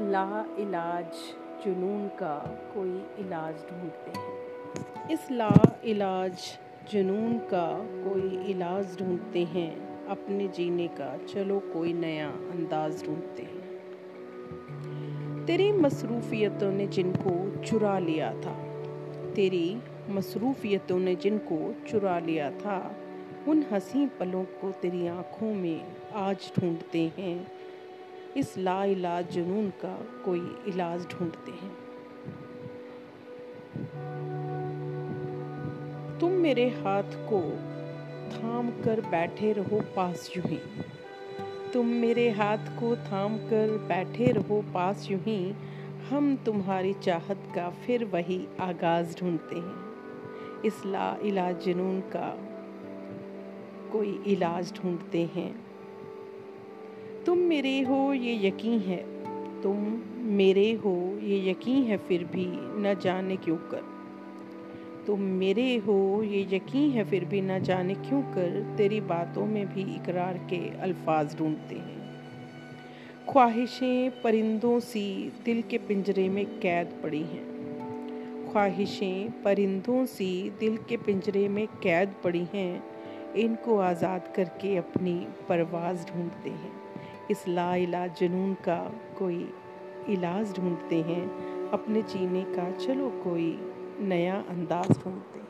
ला इलाज, जुनून का कोई इलाज ढूंढते हैं। इस ला इलाज, जुनून का कोई इलाज ढूंढते हैं। अपने जीने का चलो कोई नया अंदाज ढूंढते हैं। तेरी मसरूफियतों ने जिनको चुरा लिया था, तेरी मसरूफियतों ने जिनको चुरा लिया था, उन हँसी पलों को तेरी आँखों में आज ढूंढते हैं। इस ला इलाज जुनून का कोई इलाज ढूंढते हैं। तुम मेरे हाथ को थाम कर बैठे रहो, पास यूँ ही। तुम मेरे हाथ को थाम कर बैठे रहो, पास यूँ ही। हम तुम्हारी चाहत का फिर वही आगाज़ ढूंढते हैं। इस ला इलाज जुनून का कोई इलाज ढूंढते हैं। तुम मेरे हो, ये यकीन है। तुम मेरे हो, ये यकीन है, फिर भी न जाने क्यों कर। तुम मेरे हो, ये यकीन है, फिर भी न जाने क्यों कर। तेरी बातों में भी इकरार के अल्फाज ढूंढते हैं। ख्वाहिशें परिंदों सी दिल के पिंजरे में कैद पड़ी हैं। ख्वाहिशें परिंदों सी दिल के पिंजरे में कैद पड़ी हैं। इनको आज़ाद करके अपनी परवाज़ ढूंढते हैं। इस ला इला जुनून का कोई इलाज ढूंढते हैं, अपने जीने का चलो कोई नया अंदाज ढूंढते हैं।